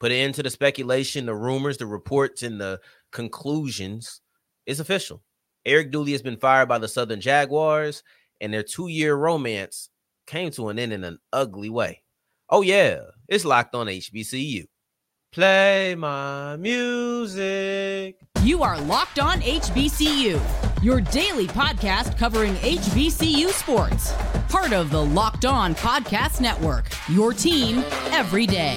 Put it into the speculation, the rumors, the reports, and the conclusions. It's official. Eric Dooley has been fired by the Southern Jaguars, and their two-year romance came to an end in an ugly way. Oh yeah, it's locked on HBCU. Play my music. You are locked on HBCU, your daily podcast covering HBCU sports. Part of the Locked On Podcast Network, your team every day.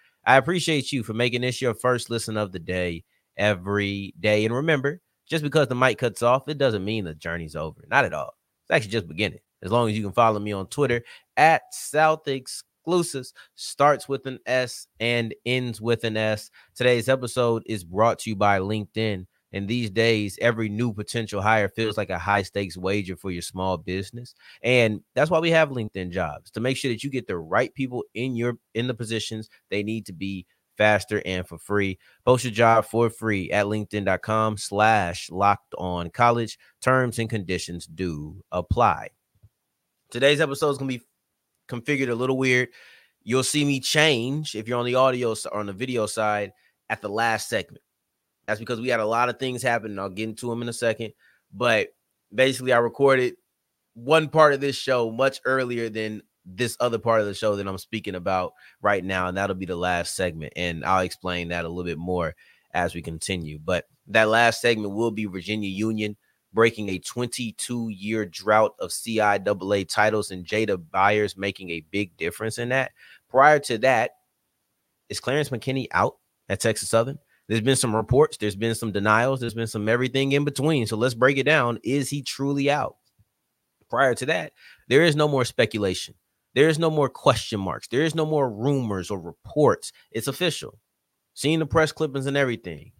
I appreciate you for making this your first listen of the day every day. And remember, just because the mic cuts off, it doesn't mean the journey's over. Not at all. It's actually just beginning. As long as you can follow me on Twitter at South Exclusives, starts with an S and ends with an S. Today's episode is brought to you by LinkedIn. And these days, every new potential hire feels mm. like a high stakes wager for your small business. And that's why we have LinkedIn jobs to make sure that you get the right people in your in the positions they need to be faster and for free. Post your job for free at LinkedIn.com slash locked on college. Terms and conditions do apply. Today's episode is gonna be configured a little weird. You'll see me change if you're on the audio or on the video side at the last segment. That's because we had a lot of things happen, I'll get into them in a second. But basically, I recorded one part of this show much earlier than this other part of the show that I'm speaking about right now, and that'll be the last segment. And I'll explain that a little bit more as we continue. But that last segment will be Virginia Union breaking a 22 year drought of CIAA titles, and Jada Byers making a big difference in that. Prior to that, is Clarence McKinney out at Texas Southern? There's been some reports, there's been some denials, there's been some everything in between. So let's break it down. Is he truly out? Prior to that, there is no more speculation. There is no more question marks. There is no more rumors or reports. It's official. Seeing the press clippings and everything.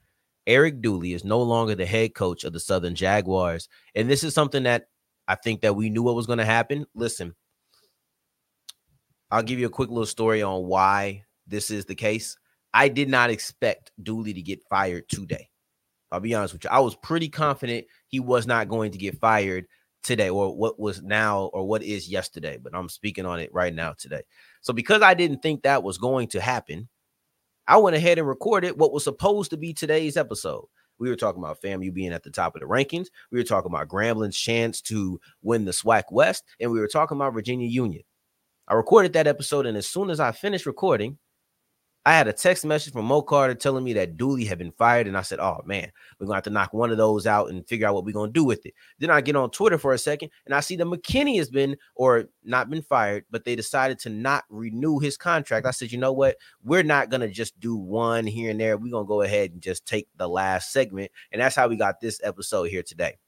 Eric Dooley is no longer the head coach of the Southern Jaguars. And this is something that I think that we knew what was going to happen. Listen, I'll give you a quick little story on why this is the case. I did not expect Dooley to get fired today. I'll be honest with you. I was pretty confident he was not going to get fired today or what was now or what is yesterday, but I'm speaking on it right now today. So because I didn't think that was going to happen, I went ahead and recorded what was supposed to be today's episode. We were talking about FAMU being at the top of the rankings. We were talking about Grambling's chance to win the SWAC West, and we were talking about Virginia Union. I recorded that episode, and as soon as I finished recording, I had a text message from Mo Carter telling me that Dooley had been fired, and I said, "Oh man, we're gonna have to knock one of those out and figure out what we're gonna do with it." Then I get on Twitter for a second, and I see that McKinney has been or not been fired, but they decided to not renew his contract. I said, "You know what? We're not gonna just do one here and there. We're gonna go ahead and just take the last segment," and that's how we got this episode here today.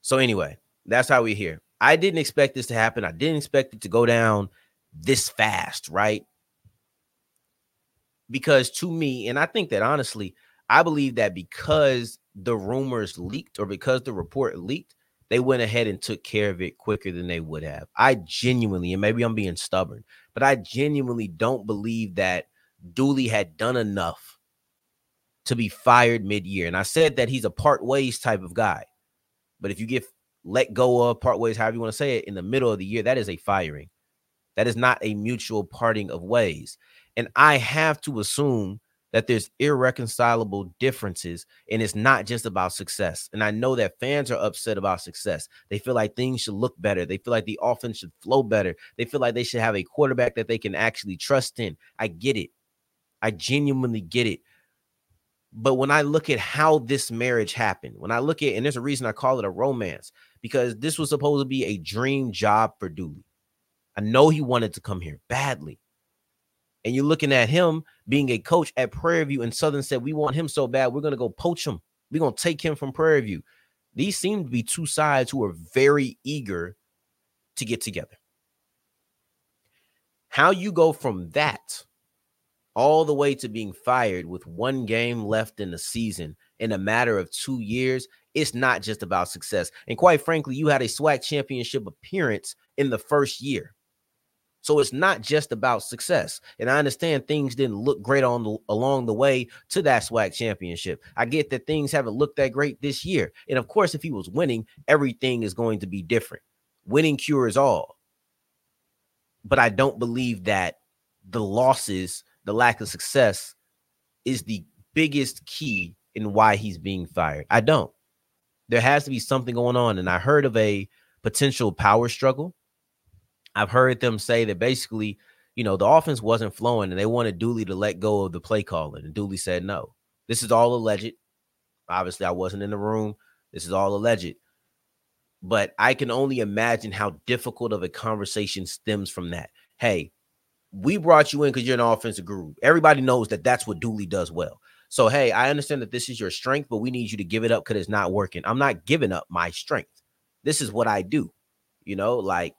So anyway, that's how we're here. I didn't expect this to happen. I didn't expect it to go down this fast, right? Because to me, and I think that honestly, I believe that because the rumors leaked or because the report leaked, they went ahead and took care of it quicker than they would have. I genuinely, and maybe I'm being stubborn, but I genuinely don't believe that Dooley had done enough to be fired mid-year. And I said that he's a part ways type of guy. But if you get let go of part ways, however you want to say it, in the middle of the year, that is a firing. That is not a mutual parting of ways. And I have to assume that there's irreconcilable differences and it's not just about success. And I know that fans are upset about success. They feel like things should look better. They feel like the offense should flow better. They feel like they should have a quarterback that they can actually trust in. I get it. I genuinely get it. But when I look at how this marriage happened, when I look at, and there's a reason I call it a romance, because this was supposed to be a dream job for Dooley. I know he wanted to come here badly. And you're looking at him being a coach at Prairie View, and Southern said, We want him so bad, we're going to go poach him. We're going to take him from Prairie View. These seem to be two sides who are very eager to get together. How you go from that all the way to being fired with one game left in the season in a matter of two years, it's not just about success. And quite frankly, you had a SWAC championship appearance in the first year. So it's not just about success. And I understand things didn't look great on the, along the way to that SWAC championship. I get that things haven't looked that great this year. And of course, if he was winning, everything is going to be different. Winning cures all. But I don't believe that the losses, the lack of success is the biggest key in why he's being fired. I don't. There has to be something going on. And I heard of a potential power struggle. I've heard them say that basically, you know, the offense wasn't flowing and they wanted Dooley to let go of the play calling. And Dooley said no. This is all alleged. Obviously, I wasn't in the room. This is all alleged. But I can only imagine how difficult of a conversation stems from that. Hey, we brought you in because you're an offensive guru. Everybody knows that that's what Dooley does well. So, hey, I understand that this is your strength, but we need you to give it up because it's not working. I'm not giving up my strength. This is what I do. You know, like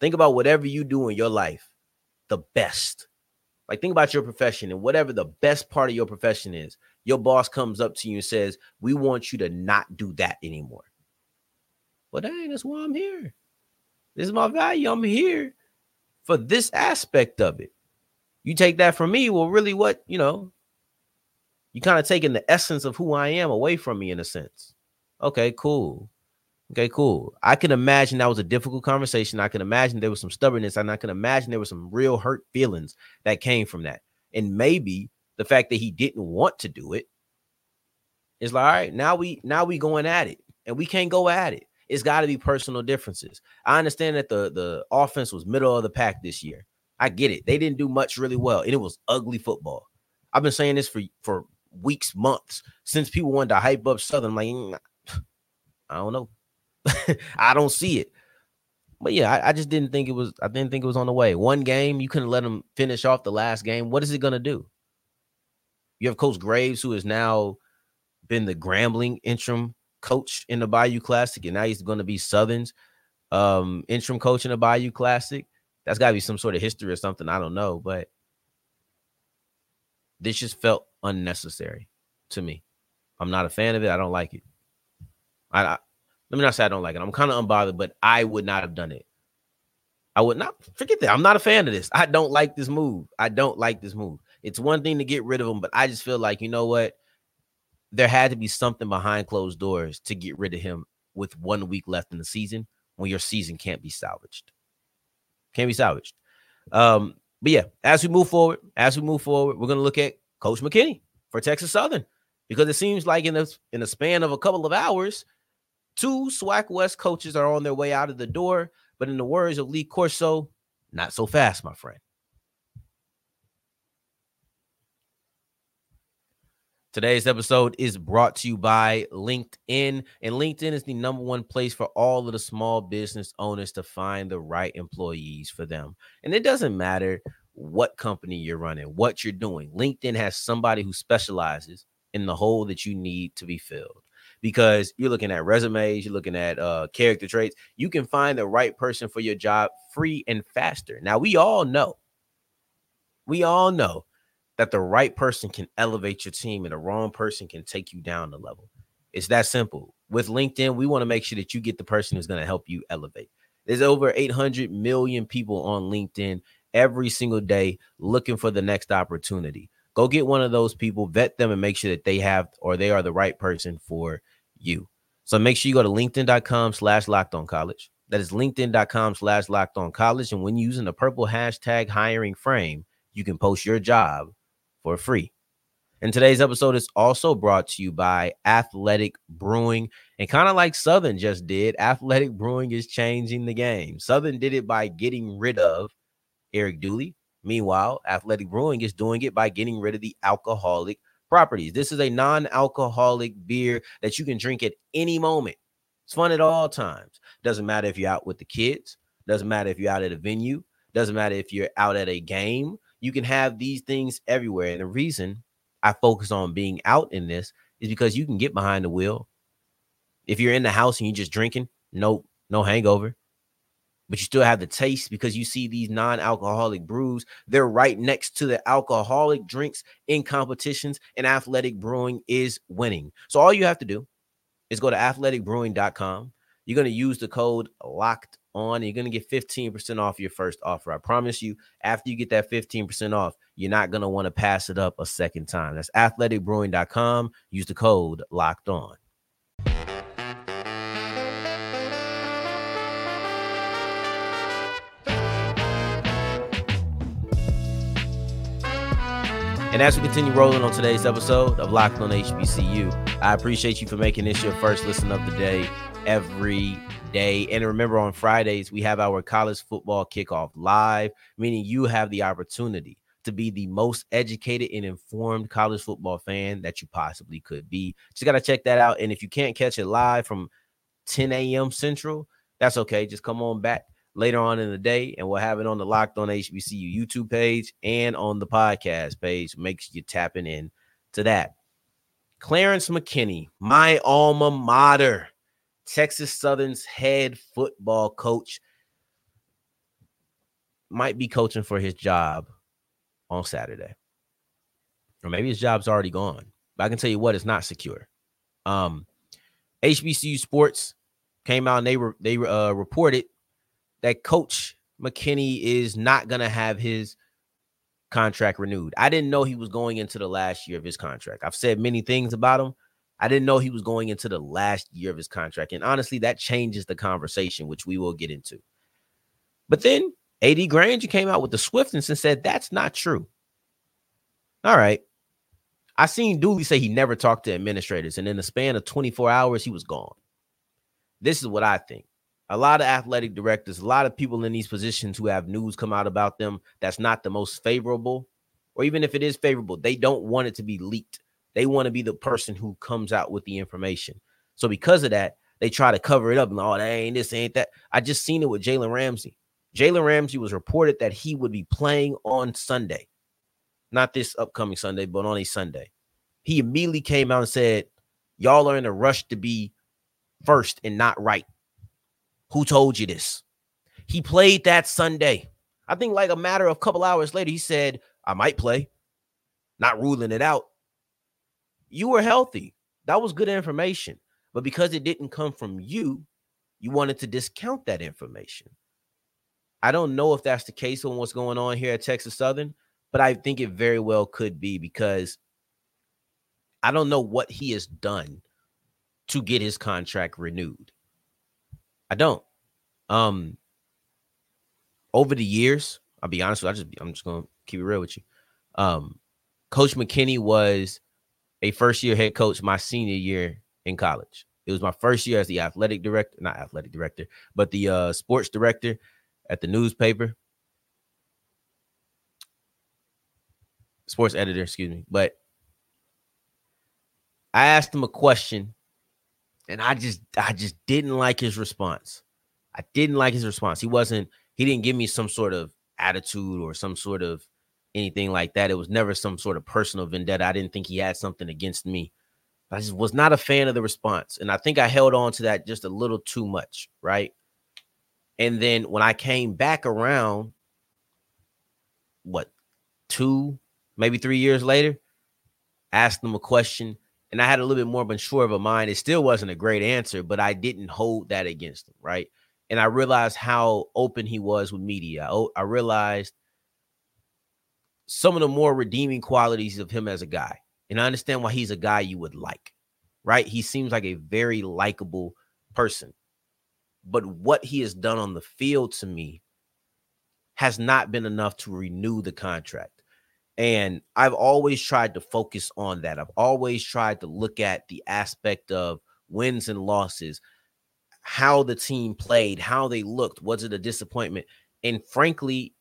think about whatever you do in your life, the best. Like think about your profession and whatever the best part of your profession is. Your boss comes up to you and says, "We want you to not do that anymore." Well, dang, that's why I'm here. This is my value. I'm here for this aspect of it. You take that from me. Well, really, what you know, you kind of taking the essence of who I am away from me in a sense. Okay, cool. Okay, cool. I can imagine that was a difficult conversation. I can imagine there was some stubbornness, and I can imagine there was some real hurt feelings that came from that. And maybe the fact that he didn't want to do it is like, all right, now we now we going at it, and we can't go at it. It's got to be personal differences. I understand that the the offense was middle of the pack this year. I get it. They didn't do much really well, and it was ugly football. I've been saying this for for weeks, months since people wanted to hype up Southern. Like, mm, I don't know. I don't see it. But yeah, I, I, just didn't think it was. I didn't think it was on the way. One game, you couldn't let them finish off the last game. What is it gonna do? You have Coach Graves, who has now been the Grambling interim coach in the Bayou Classic, and now he's going to be Southern's um, interim coach in the Bayou Classic. That's got to be some sort of history or something. I don't know, but this just felt unnecessary to me. I'm not a fan of it. I don't like it. I let me not say I don't like it. I'm kind of unbothered, but I would not have done it. I would not forget that. I'm not a fan of this. I don't like this move. I don't like this move. It's one thing to get rid of him, but I just feel like you know what? There had to be something behind closed doors to get rid of him with one week left in the season when your season can't be salvaged. Can't be salvaged. Um, but yeah, as we move forward, as we move forward, we're gonna look at Coach McKinney for Texas Southern because it seems like in a in the span of a couple of hours, two SWAC West coaches are on their way out of the door. But in the words of Lee Corso, not so fast, my friend. Today's episode is brought to you by LinkedIn, and LinkedIn is the number one place for all of the small business owners to find the right employees for them. And it doesn't matter what company you're running, what you're doing. LinkedIn has somebody who specializes in the hole that you need to be filled. Because you're looking at resumes, you're looking at uh, character traits. You can find the right person for your job free and faster. Now, we all know, we all know that the right person can elevate your team and the wrong person can take you down the level. It's that simple. With LinkedIn, we want to make sure that you get the person who's going to help you elevate. There's over 800 million people on LinkedIn every single day looking for the next opportunity. Go get one of those people, vet them, and make sure that they have or they are the right person for you. So make sure you go to linkedin.com slash locked on college. That is linkedin.com slash locked on college. And when using the purple hashtag hiring frame, you can post your job for free. And today's episode is also brought to you by Athletic Brewing. And kind of like Southern just did, Athletic Brewing is changing the game. Southern did it by getting rid of Eric Dooley. Meanwhile, Athletic Brewing is doing it by getting rid of the alcoholic properties. This is a non alcoholic beer that you can drink at any moment. It's fun at all times. Doesn't matter if you're out with the kids, doesn't matter if you're out at a venue, doesn't matter if you're out at a game You can have these things everywhere. And the reason I focus on being out in this is because you can get behind the wheel. If you're in the house and you're just drinking, no, no hangover. But you still have the taste because you see these non-alcoholic brews. They're right next to the alcoholic drinks in competitions, and athletic brewing is winning. So all you have to do is go to athleticbrewing.com. You're going to use the code locked on. You're going to get 15% off your first offer. I promise you, after you get that 15% off, you're not going to want to pass it up a second time. That's athleticbrewing.com. Use the code locked on. And as we continue rolling on today's episode of Locked on HBCU, I appreciate you for making this your first listen of the day every day. And remember, on Fridays, we have our college football kickoff live, meaning you have the opportunity to be the most educated and informed college football fan that you possibly could be. Just got to check that out. And if you can't catch it live from 10 a.m. Central, that's okay. Just come on back later on in the day, and we'll have it on the Locked On HBCU YouTube page and on the podcast page. Make sure you're tapping in to that. Clarence McKinney, my alma mater, Texas Southern's head football coach, might be coaching for his job on Saturday. Or maybe his job's already gone. But I can tell you what, it's not secure. Um, HBCU Sports came out and they were they uh, reported that Coach McKinney is not going to have his contract renewed. I didn't know he was going into the last year of his contract. I've said many things about him. I didn't know he was going into the last year of his contract. And honestly, that changes the conversation, which we will get into. But then AD Granger came out with the swiftness and said that's not true. All right. I seen Dooley say he never talked to administrators, and in the span of 24 hours, he was gone. This is what I think a lot of athletic directors, a lot of people in these positions who have news come out about them that's not the most favorable, or even if it is favorable, they don't want it to be leaked. They want to be the person who comes out with the information. So because of that, they try to cover it up and oh, that ain't this, ain't that. I just seen it with Jalen Ramsey. Jalen Ramsey was reported that he would be playing on Sunday, not this upcoming Sunday, but on a Sunday. He immediately came out and said, Y'all are in a rush to be first and not right. Who told you this? He played that Sunday. I think like a matter of a couple hours later, he said, I might play, not ruling it out. You were healthy. That was good information. But because it didn't come from you, you wanted to discount that information. I don't know if that's the case on what's going on here at Texas Southern, but I think it very well could be because I don't know what he has done to get his contract renewed. I don't. Um, over the years, I'll be honest with you, I just I'm just gonna keep it real with you. Um, Coach McKinney was a first year head coach my senior year in college. It was my first year as the athletic director, not athletic director, but the uh, sports director at the newspaper. Sports editor, excuse me. But I asked him a question and I just I just didn't like his response. I didn't like his response. He wasn't he didn't give me some sort of attitude or some sort of anything like that. It was never some sort of personal vendetta. I didn't think he had something against me. I just was not a fan of the response. And I think I held on to that just a little too much, right? And then when I came back around, what, two, maybe three years later, asked him a question and I had a little bit more of mature of a mind. It still wasn't a great answer, but I didn't hold that against him, right? And I realized how open he was with media. I realized some of the more redeeming qualities of him as a guy. And I understand why he's a guy you would like, right? He seems like a very likable person. But what he has done on the field to me has not been enough to renew the contract. And I've always tried to focus on that. I've always tried to look at the aspect of wins and losses, how the team played, how they looked. Was it a disappointment? And frankly,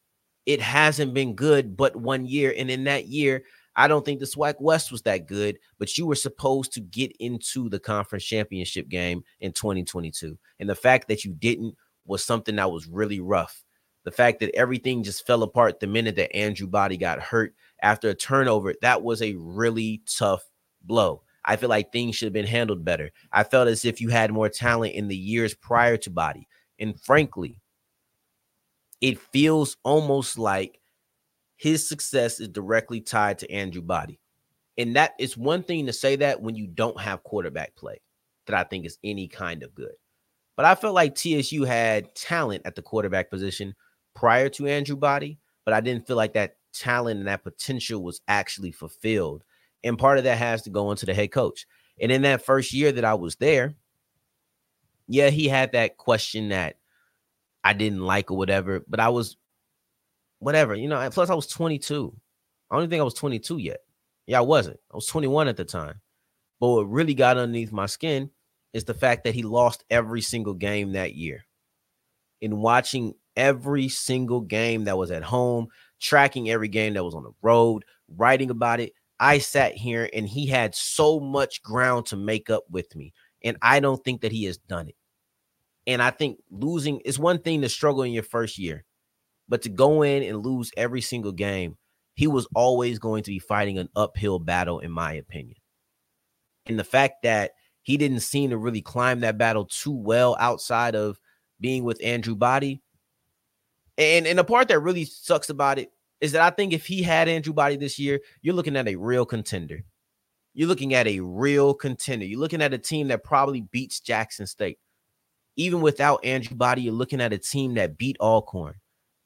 it hasn't been good but one year. And in that year, I don't think the SWAC West was that good, but you were supposed to get into the conference championship game in 2022. And the fact that you didn't was something that was really rough. The fact that everything just fell apart the minute that Andrew Body got hurt after a turnover, that was a really tough blow. I feel like things should have been handled better. I felt as if you had more talent in the years prior to Body. And frankly, it feels almost like his success is directly tied to Andrew Body. And that is one thing to say that when you don't have quarterback play that I think is any kind of good. But I felt like TSU had talent at the quarterback position prior to Andrew Body, but I didn't feel like that talent and that potential was actually fulfilled. And part of that has to go into the head coach. And in that first year that I was there, yeah, he had that question that I didn't like or whatever, but I was whatever, you know. Plus, I was 22. I don't think I was 22 yet. Yeah, I wasn't. I was 21 at the time. But what really got underneath my skin is the fact that he lost every single game that year. In watching every single game that was at home, tracking every game that was on the road, writing about it, I sat here and he had so much ground to make up with me. And I don't think that he has done it. And I think losing is one thing to struggle in your first year, but to go in and lose every single game, he was always going to be fighting an uphill battle, in my opinion. And the fact that he didn't seem to really climb that battle too well outside of being with Andrew Body. And, and the part that really sucks about it is that I think if he had Andrew Body this year, you're looking at a real contender. You're looking at a real contender. You're looking at a team that probably beats Jackson State. Even without Andrew Body, you're looking at a team that beat Alcorn.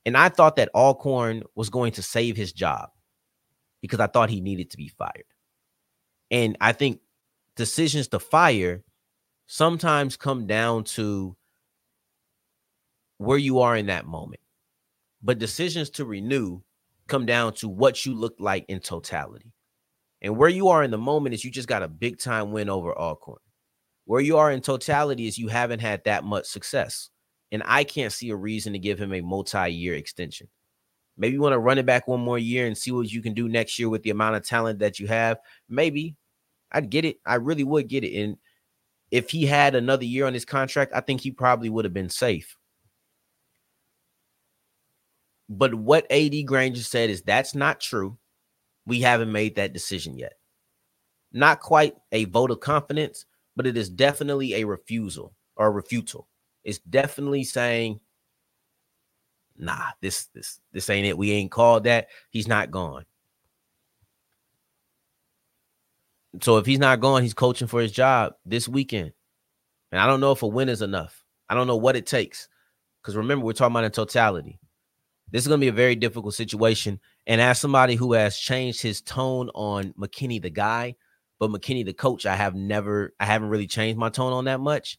And I thought that Alcorn was going to save his job because I thought he needed to be fired. And I think decisions to fire sometimes come down to where you are in that moment. But decisions to renew come down to what you look like in totality. And where you are in the moment is you just got a big time win over Alcorn. Where you are in totality is you haven't had that much success. And I can't see a reason to give him a multi year extension. Maybe you want to run it back one more year and see what you can do next year with the amount of talent that you have. Maybe I'd get it. I really would get it. And if he had another year on his contract, I think he probably would have been safe. But what AD Granger said is that's not true. We haven't made that decision yet. Not quite a vote of confidence, but it is definitely a refusal or a refutal. It's definitely saying, nah, this this this ain't it. We ain't called that. He's not gone. So if he's not going, he's coaching for his job this weekend. And I don't know if a win is enough. I don't know what it takes. Because remember, we're talking about in totality. This is going to be a very difficult situation. And as somebody who has changed his tone on McKinney, the guy, but McKinney, the coach, I have never, I haven't really changed my tone on that much.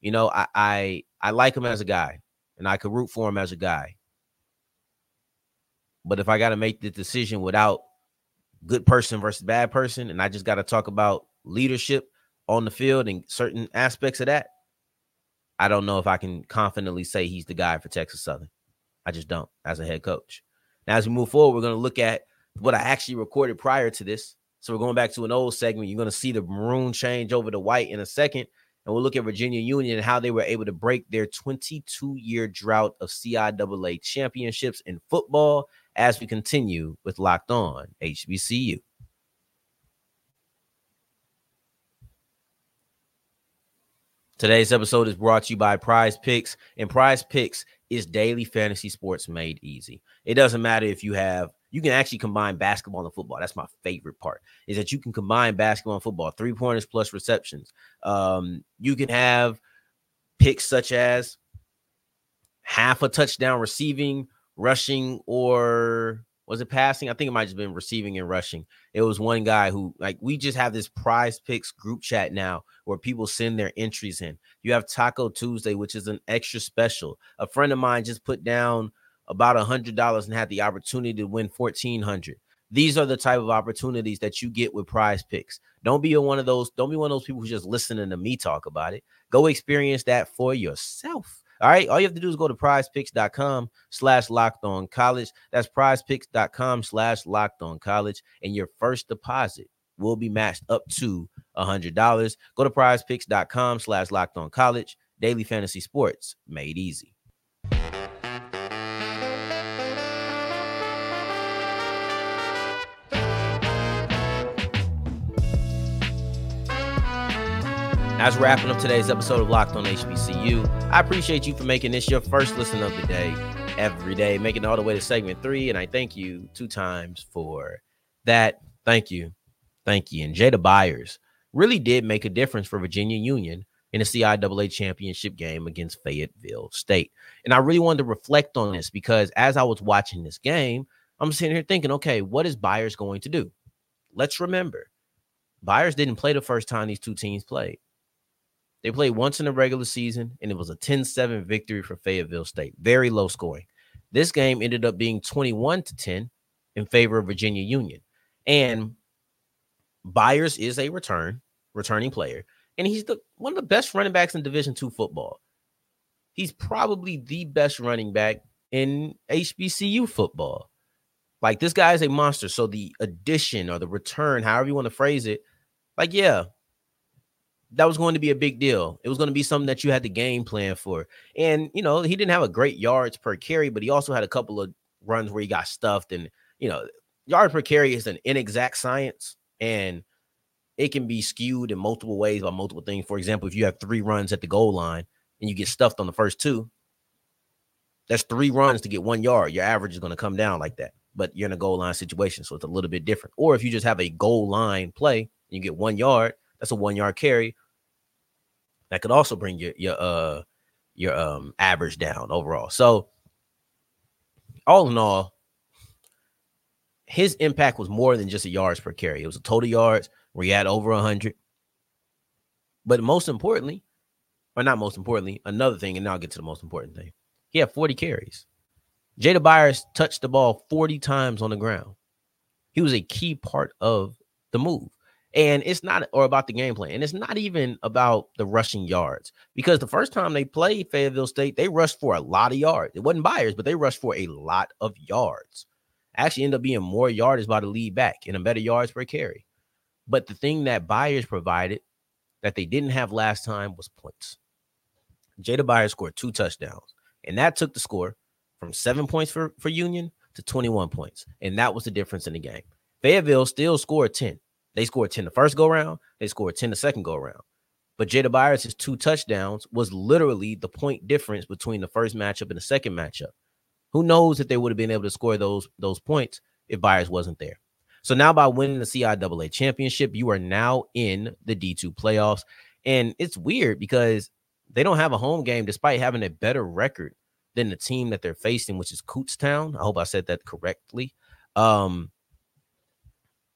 You know, I, I, I like him as a guy, and I could root for him as a guy. But if I got to make the decision without good person versus bad person, and I just got to talk about leadership on the field and certain aspects of that, I don't know if I can confidently say he's the guy for Texas Southern. I just don't as a head coach. Now, as we move forward, we're going to look at what I actually recorded prior to this. So we're going back to an old segment. You're going to see the maroon change over to white in a second. And we'll look at Virginia Union and how they were able to break their 22 year drought of CIAA championships in football as we continue with Locked On HBCU. Today's episode is brought to you by Prize Picks, and Prize Picks is daily fantasy sports made easy. It doesn't matter if you have you can actually combine basketball and football. That's my favorite part is that you can combine basketball and football, three pointers plus receptions. Um, you can have picks such as half a touchdown receiving, rushing, or was it passing? I think it might have been receiving and rushing. It was one guy who, like, we just have this prize picks group chat now where people send their entries in. You have Taco Tuesday, which is an extra special. A friend of mine just put down about a hundred dollars and had the opportunity to win fourteen hundred. These are the type of opportunities that you get with prize picks. Don't be one of those, don't be one of those people who's just listening to me talk about it. Go experience that for yourself. All right. All you have to do is go to prizepicks.com slash locked on college. That's prizepicks.com slash locked on college. And your first deposit will be matched up to a hundred dollars. Go to prizepicks.com slash locked on college. Daily fantasy sports made easy. As wrapping up today's episode of Locked on HBCU, I appreciate you for making this your first listen of the day every day, making it all the way to segment three. And I thank you two times for that. Thank you. Thank you. And Jada Byers really did make a difference for Virginia Union in the CIAA championship game against Fayetteville State. And I really wanted to reflect on this because as I was watching this game, I'm sitting here thinking, okay, what is Byers going to do? Let's remember, Byers didn't play the first time these two teams played. They played once in the regular season, and it was a 10 7 victory for Fayetteville State. Very low scoring. This game ended up being 21 to 10 in favor of Virginia Union. And Byers is a return, returning player, and he's the one of the best running backs in Division two football. He's probably the best running back in HBCU football. Like this guy is a monster. So the addition or the return, however you want to phrase it, like, yeah, that was going to be a big deal. It was going to be something that you had the game plan for. And, you know, he didn't have a great yards per carry, but he also had a couple of runs where he got stuffed. And, you know, yards per carry is an inexact science and it can be skewed in multiple ways by multiple things. For example, if you have three runs at the goal line and you get stuffed on the first two, that's three runs to get one yard. Your average is going to come down like that, but you're in a goal line situation. So it's a little bit different. Or if you just have a goal line play and you get one yard, that's a one yard carry that could also bring your your uh your um average down overall. So all in all, his impact was more than just a yards per carry. It was a total yards where he had over 100. But most importantly, or not most importantly, another thing, and now I'll get to the most important thing. He had 40 carries. Jada Byers touched the ball 40 times on the ground. He was a key part of the move. And it's not or about the game plan. And it's not even about the rushing yards because the first time they played Fayetteville State, they rushed for a lot of yards. It wasn't Byers, but they rushed for a lot of yards. Actually, ended up being more yards by the lead back and a better yards per carry. But the thing that Byers provided that they didn't have last time was points. Jada Byers scored two touchdowns, and that took the score from seven points for, for Union to 21 points. And that was the difference in the game. Fayetteville still scored 10. They scored 10 the first go round, they scored 10 the second go round. But Jada Byers' two touchdowns was literally the point difference between the first matchup and the second matchup. Who knows if they would have been able to score those those points if Byers wasn't there. So now by winning the CIAA championship, you are now in the D2 playoffs. And it's weird because they don't have a home game despite having a better record than the team that they're facing, which is Kutztown. I hope I said that correctly. Um,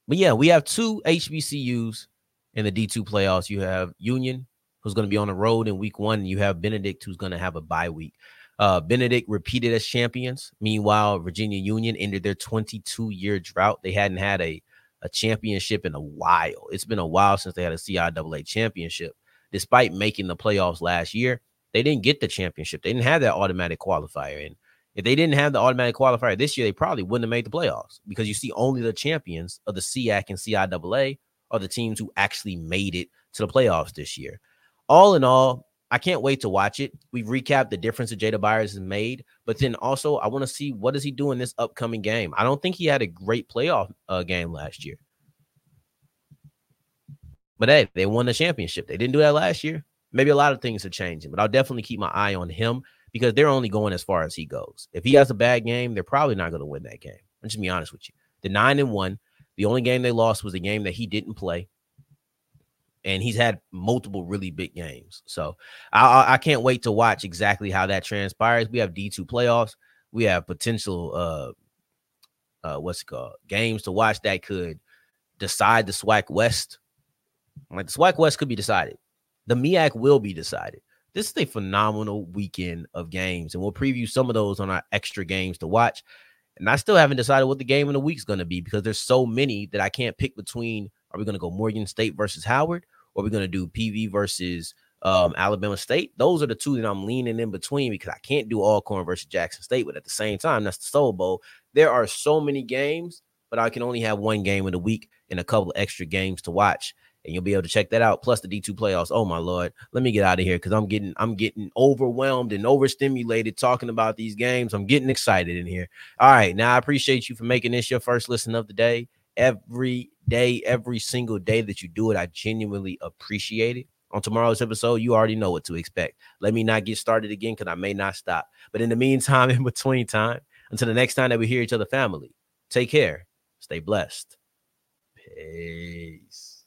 but yeah, we have two HBCUs in the D2 playoffs. You have Union, who's going to be on the road in week one, and you have Benedict, who's going to have a bye week. Uh, Benedict repeated as champions. Meanwhile, Virginia Union ended their 22 year drought. They hadn't had a, a championship in a while. It's been a while since they had a CIAA championship. Despite making the playoffs last year, they didn't get the championship. They didn't have that automatic qualifier. And if they didn't have the automatic qualifier this year, they probably wouldn't have made the playoffs because you see only the champions of the SIAC and CIAA are the teams who actually made it to the playoffs this year. All in all, I can't wait to watch it. We've recapped the difference that Jada Byers has made, but then also I want to see what does he do in this upcoming game. I don't think he had a great playoff uh, game last year, but hey, they won the championship. They didn't do that last year. Maybe a lot of things are changing, but I'll definitely keep my eye on him because they're only going as far as he goes. If he has a bad game, they're probably not going to win that game. I'm just be honest with you. The nine and one, the only game they lost was a game that he didn't play. And he's had multiple really big games. So I, I can't wait to watch exactly how that transpires. We have D2 playoffs. We have potential uh uh what's it called games to watch that could decide the SWAC West. Like the SWAC West could be decided. The MEAC will be decided this is a phenomenal weekend of games, and we'll preview some of those on our extra games to watch. And I still haven't decided what the game of the week is going to be because there's so many that I can't pick between. Are we going to go Morgan State versus Howard, or are we going to do PV versus um, Alabama State? Those are the two that I'm leaning in between because I can't do Alcorn versus Jackson State, but at the same time, that's the Soul Bowl. There are so many games, but I can only have one game of the week and a couple of extra games to watch and you'll be able to check that out. Plus the D2 playoffs. Oh my lord, let me get out of here because I'm getting I'm getting overwhelmed and overstimulated talking about these games. I'm getting excited in here. All right, now I appreciate you for making this your first listen of the day. Every day, every single day that you do it, I genuinely appreciate it. On tomorrow's episode, you already know what to expect. Let me not get started again because I may not stop. But in the meantime, in between time, until the next time that we hear each other, family, take care, stay blessed. Peace.